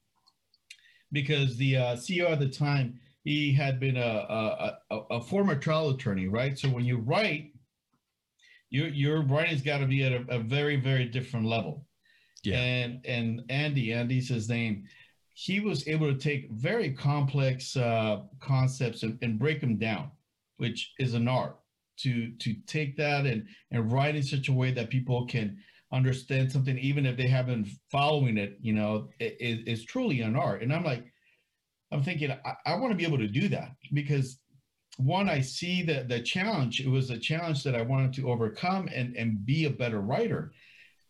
because the uh, CEO at the time he had been a, a, a, former trial attorney, right? So when you write, your your writing's got to be at a, a, very very different level. Yeah. And and Andy, Andy's his name. He was able to take very complex uh, concepts and, and break them down, which is an art. To to take that and and write in such a way that people can understand something, even if they haven't following it, you know, it, it, it's truly an art. And I'm like, I'm thinking I, I want to be able to do that because one, I see that the challenge, it was a challenge that I wanted to overcome and, and be a better writer.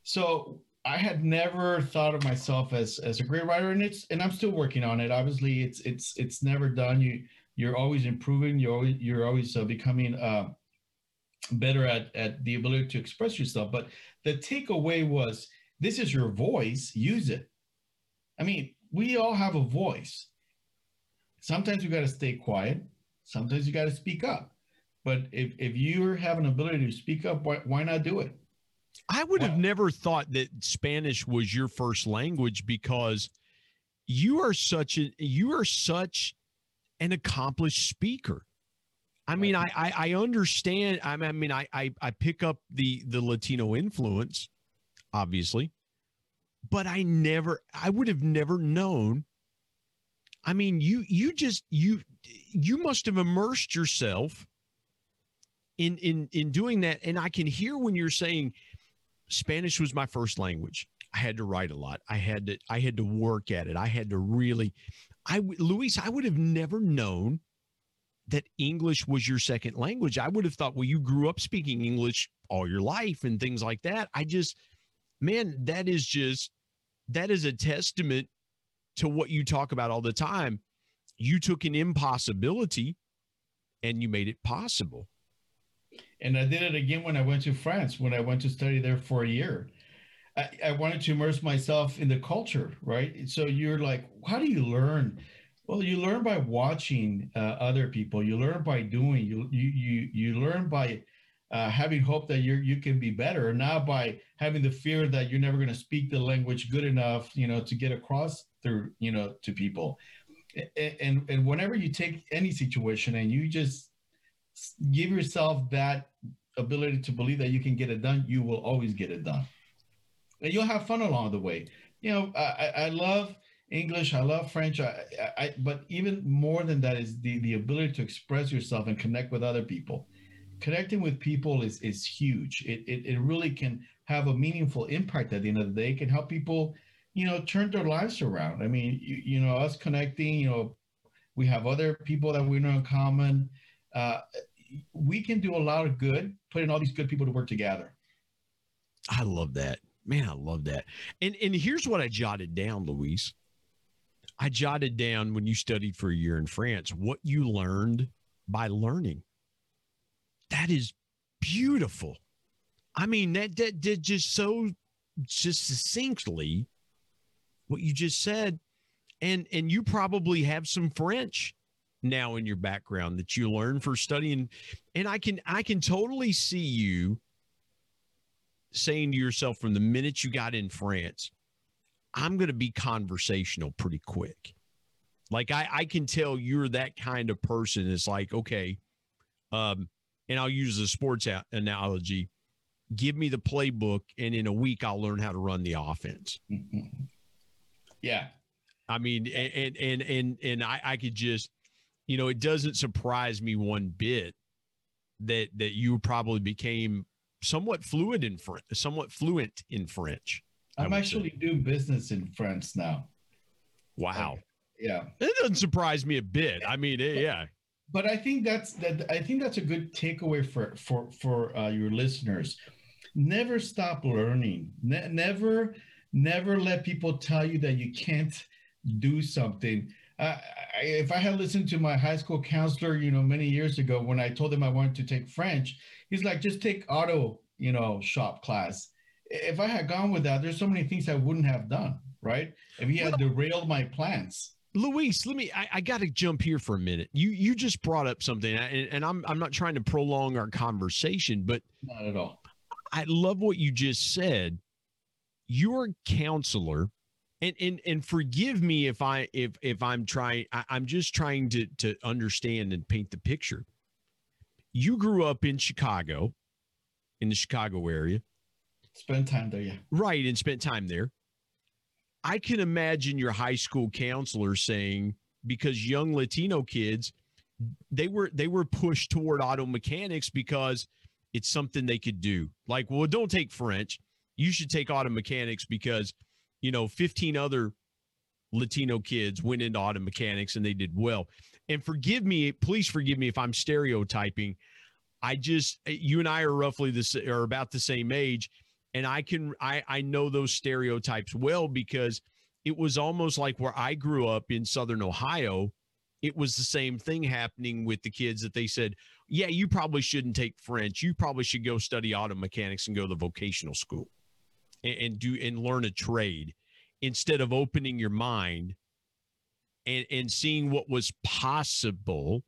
So I had never thought of myself as as a great writer, and it's and I'm still working on it. Obviously, it's it's it's never done. You you're always improving. You're always you're always uh, becoming uh, better at at the ability to express yourself. But the takeaway was this is your voice. Use it. I mean, we all have a voice. Sometimes you got to stay quiet. Sometimes you got to speak up. But if if you have an ability to speak up, why, why not do it? I would have never thought that Spanish was your first language because you are such a you are such an accomplished speaker. I mean, I I, I understand. I mean, I, I I pick up the the Latino influence, obviously, but I never I would have never known. I mean, you you just you you must have immersed yourself in in in doing that, and I can hear when you're saying Spanish was my first language. I had to write a lot. I had to I had to work at it. I had to really I Luis, I would have never known that English was your second language. I would have thought, well, you grew up speaking English all your life and things like that. I just man, that is just that is a testament to what you talk about all the time. You took an impossibility and you made it possible. And I did it again when I went to France, when I went to study there for a year. I, I wanted to immerse myself in the culture, right? So you're like, how do you learn? Well, you learn by watching uh, other people. You learn by doing. You you you you learn by uh, having hope that you you can be better, not by having the fear that you're never going to speak the language good enough, you know, to get across through, you know, to people. And and whenever you take any situation and you just give yourself that ability to believe that you can get it done, you will always get it done. And you'll have fun along the way. You know, I, I love English, I love French, I, I, but even more than that is the, the ability to express yourself and connect with other people. Connecting with people is, is huge. It, it, it really can have a meaningful impact at the end of the day. It can help people, you know, turn their lives around. I mean, you, you know, us connecting, you know, we have other people that we know in common uh, we can do a lot of good putting all these good people to work together. I love that. Man, I love that. And and here's what I jotted down, Luis. I jotted down when you studied for a year in France what you learned by learning. That is beautiful. I mean, that that did just so just succinctly what you just said. And and you probably have some French now in your background that you learn for studying and i can i can totally see you saying to yourself from the minute you got in france i'm going to be conversational pretty quick. Like i i can tell you're that kind of person it's like okay um and i'll use a sports a- analogy. Give me the playbook and in a week i'll learn how to run the offense. Yeah. I mean and and and and i i could just you know, it doesn't surprise me one bit that that you probably became somewhat fluent in French, somewhat fluent in French. I'm actually say. doing business in France now. Wow. Like, yeah. It doesn't surprise me a bit. I mean, but, yeah. But I think that's that. I think that's a good takeaway for for for uh, your listeners. Never stop learning. Ne- never never let people tell you that you can't do something uh, if I had listened to my high school counselor, you know, many years ago when I told him I wanted to take French, he's like, just take auto, you know, shop class. If I had gone with that, there's so many things I wouldn't have done, right? If he had derailed my plans. Luis, let me. I, I got to jump here for a minute. You you just brought up something, and, and I'm I'm not trying to prolong our conversation, but not at all. I love what you just said. Your counselor and and and forgive me if I if if I'm trying I, I'm just trying to to understand and paint the picture. You grew up in Chicago, in the Chicago area. Spent time there, yeah. Right, and spent time there. I can imagine your high school counselor saying because young Latino kids they were they were pushed toward auto mechanics because it's something they could do. Like, well, don't take French. You should take auto mechanics because you know, 15 other Latino kids went into auto mechanics and they did well. And forgive me, please forgive me if I'm stereotyping. I just, eh, you and I are roughly this, are about the same age. And I can I I know those stereotypes well because it was almost like where I grew up in southern Ohio, it was the same thing happening with the kids that they said, "Yeah, you probably shouldn't take French. You probably should go study auto mechanics and go to vocational school and, and do and learn a trade instead of opening your mind and and seeing what was possible."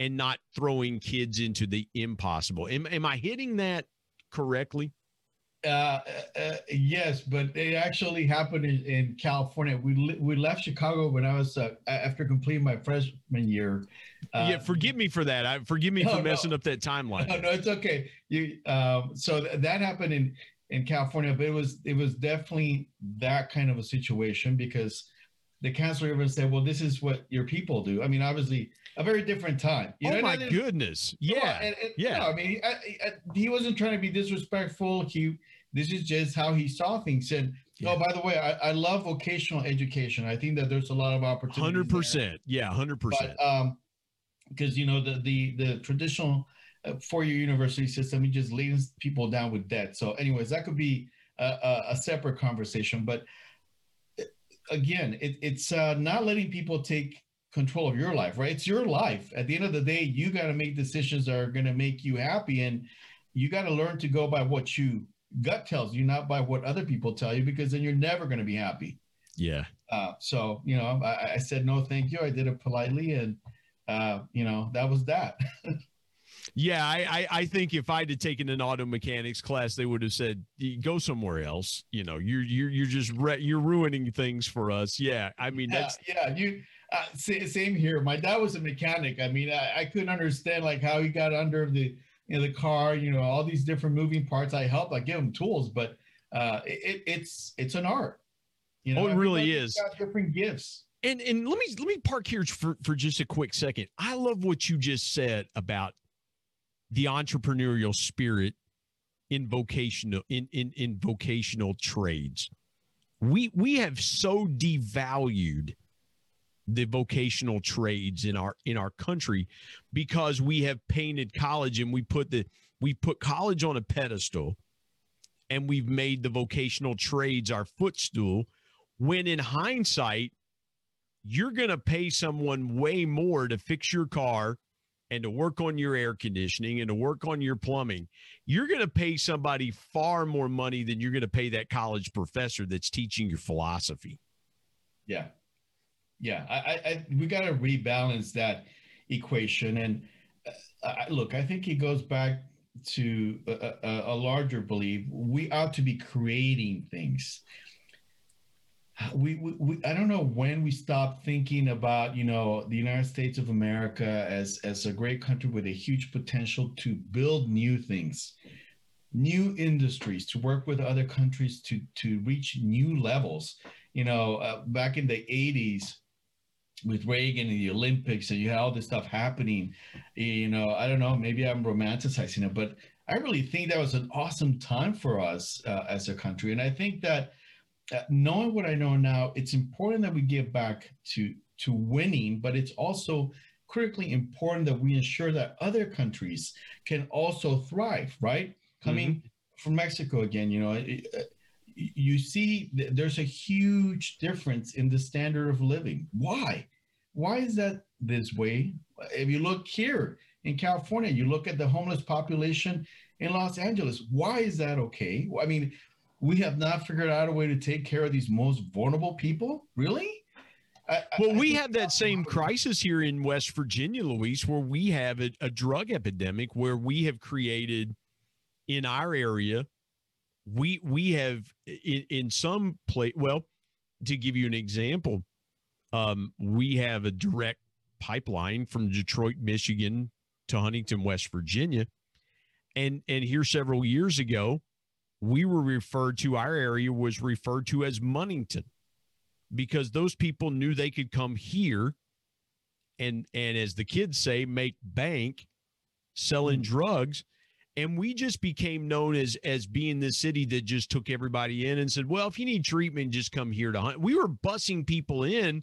and not throwing kids into the impossible. Am, am I hitting that correctly? Uh, uh, uh, yes, but it actually happened in, in California. We we left Chicago when I was uh, after completing my freshman year. Uh, yeah, forgive me for that. I forgive me no, for messing no, up that timeline. No, no, it's okay. You um, so th- that happened in in California, but it was it was definitely that kind of a situation because the counselor even said, "Well, this is what your people do." I mean, obviously, a very different time. You oh know, my goodness! Yeah, and, and, yeah. I mean, I, I, he wasn't trying to be disrespectful. He this is just how he saw things. And yeah. oh, by the way, I, I love vocational education. I think that there's a lot of opportunity. Hundred percent. Yeah, hundred percent. Um, because you know the the the traditional uh, four-year university system it just leads people down with debt. So, anyways, that could be a, a, a separate conversation. But again, it, it's uh, not letting people take control of your life, right? It's your life. At the end of the day, you got to make decisions that are going to make you happy, and you got to learn to go by what you gut tells you, not by what other people tell you, because then you're never going to be happy. Yeah. Uh, so you know, I, I, said no, thank you. I did it politely, and uh, you know, that was that. yeah, I, I, I think if I'd have taken an auto mechanics class, they would have said, "Go somewhere else." You know, you're you're you're just re- you're ruining things for us. Yeah, I mean yeah, that's yeah. You uh, same here. My dad was a mechanic. I mean, I, I couldn't understand like how he got under the you know, the car, you know, all these different moving parts. I help, I give them tools, but uh, it, it's it's an art. You know, oh, it really is. different gifts. And and let me let me park here for for just a quick second. I love what you just said about the entrepreneurial spirit in vocational in in in vocational trades. We we have so devalued the vocational trades in our in our country because we have painted college and we put the we put college on a pedestal and we've made the vocational trades our footstool when in hindsight you're going to pay someone way more to fix your car and to work on your air conditioning and to work on your plumbing you're going to pay somebody far more money than you're going to pay that college professor that's teaching your philosophy yeah yeah, I, I we got to rebalance that equation. And uh, I, look, I think it goes back to a, a, a, larger belief. We ought to be creating things. We, we, we, I don't know when we stopped thinking about you know the United States of America as as a great country with a huge potential to build new things, new industries, to work with other countries to to reach new levels. You know, uh, back in the '80s, with Reagan and the Olympics, and you had all this stuff happening. You know, I don't know, maybe I'm romanticizing it, but I really think that was an awesome time for us uh, as a country. And I think that uh, knowing what I know now, it's important that we give back to to winning, but it's also critically important that we ensure that other countries can also thrive. Right, coming mm-hmm. from Mexico again, you know. It, uh, you see there's a huge difference in the standard of living. Why? Why is that this way? If you look here in California, you look at the homeless population in Los Angeles. Why is that okay? I mean, we have not figured out a way to take care of these most vulnerable people. Really? I, well, I we have that same crisis here in West Virginia, Luis, where we have a, a drug epidemic where we have created in our area we we have in, in some place well to give you an example um, we have a direct pipeline from detroit michigan to huntington west virginia and and here several years ago we were referred to our area was referred to as Moneyington because those people knew they could come here and and as the kids say make bank selling mm-hmm. drugs and we just became known as as being the city that just took everybody in and said, "Well, if you need treatment, just come here to hunt." We were busing people in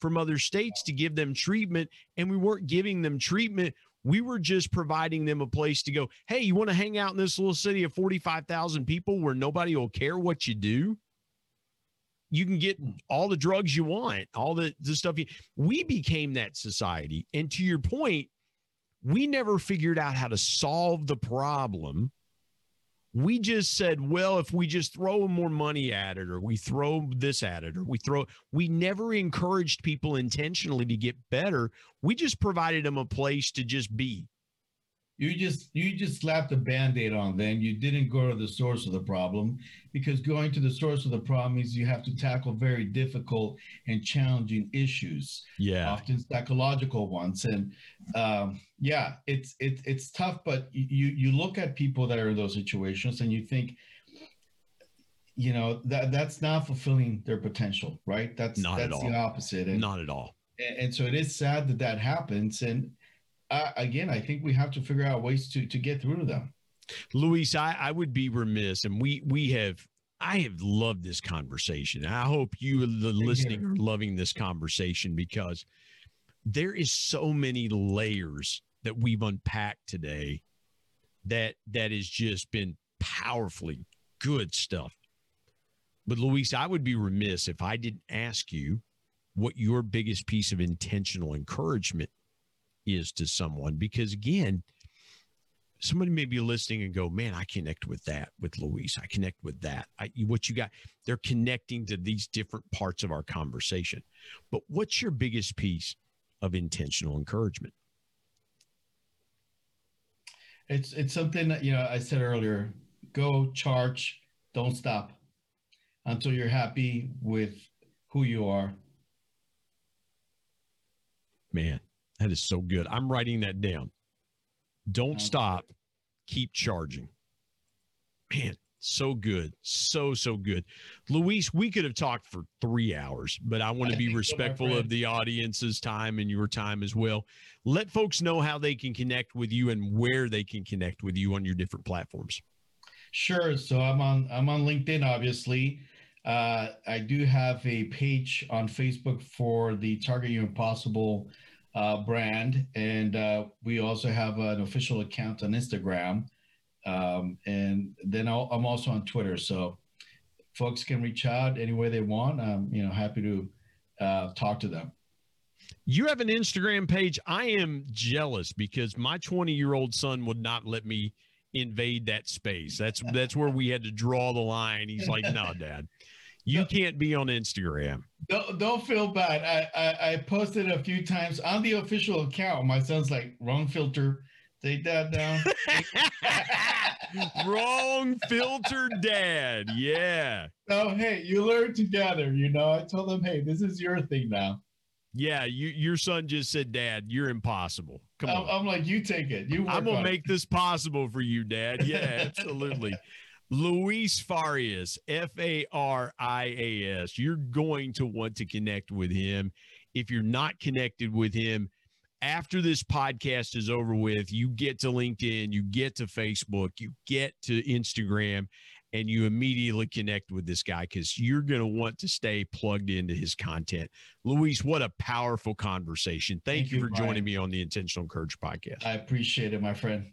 from other states to give them treatment, and we weren't giving them treatment. We were just providing them a place to go, hey, you want to hang out in this little city of 45,000 people where nobody will care what you do? You can get hmm. all the drugs you want, all the, the stuff. You, we became that society. And to your point, we never figured out how to solve the problem we just said, well, if we just throw more money at it, or we throw this at it, or we throw, we never encouraged people intentionally to get better. We just provided them a place to just be you just you just slapped a band-aid on them you didn't go to the source of the problem because going to the source of the problem means you have to tackle very difficult and challenging issues yeah. often psychological ones. And um, yeah it's it's it's tough but you you look at people that are in those situations and you think you know that that's not fulfilling their potential right? That's not that's the opposite. And, not at all. and, and so it is sad that that happens. And uh, again, I think we have to figure out ways to to get through to them. Luis, I, I would be remiss, and we we have I have loved this conversation. I hope you, the listening, are loving this conversation because there is so many layers that we've unpacked today that that has just been powerfully good stuff. But Luis, I would be remiss if I didn't ask you what your biggest piece of intentional encouragement is to someone because again somebody may be listening and go man i connect with that with luis. I connect with that. I, what you got they're connecting to these different parts of our conversation. But what's your biggest piece of intentional encouragement? It's it's something that you know i said earlier go charge don't stop until you're happy with who you are. Man that is so good. I'm writing that down. Don't okay. stop. Keep charging. Man, so good. So, so good. Luis, we could have talked for three hours, but I want to be respectful of the audience's time and your time as well. Let folks know how they can connect with you and where they can connect with you on your different platforms. Sure. So I'm on I'm on LinkedIn, obviously. Uh, I do have a page on Facebook for the Target Your Impossible uh, brand, and uh, we also have an official account on Instagram, um, and then i am also on Twitter. So folks can reach out any way they want. I'm you know happy to uh, talk to them. You have an Instagram page. I am jealous because my 20 year old son would not let me invade that space. That's that's where we had to draw the line. He's like, "No, Dad." You can't be on Instagram. Don't, don't feel bad. I, I, I posted a few times on the official account. My son's like, wrong filter. Take that down. wrong filter, dad. Yeah. So hey, you learn together. You know, I told him, hey, this is your thing now. Yeah, you, your son just said, Dad, you're impossible. Come I'm, on. I'm like, you take it. You. I'm gonna make it. this possible for you, Dad. Yeah, absolutely. Luis Farias, F A R I A S. You're going to want to connect with him. If you're not connected with him, after this podcast is over with, you get to LinkedIn, you get to Facebook, you get to Instagram, and you immediately connect with this guy because you're going to want to stay plugged into his content. Luis, what a powerful conversation. Thank, Thank you, for Brian. joining me on the Intentional Encourager podcast. I appreciate it, my friend.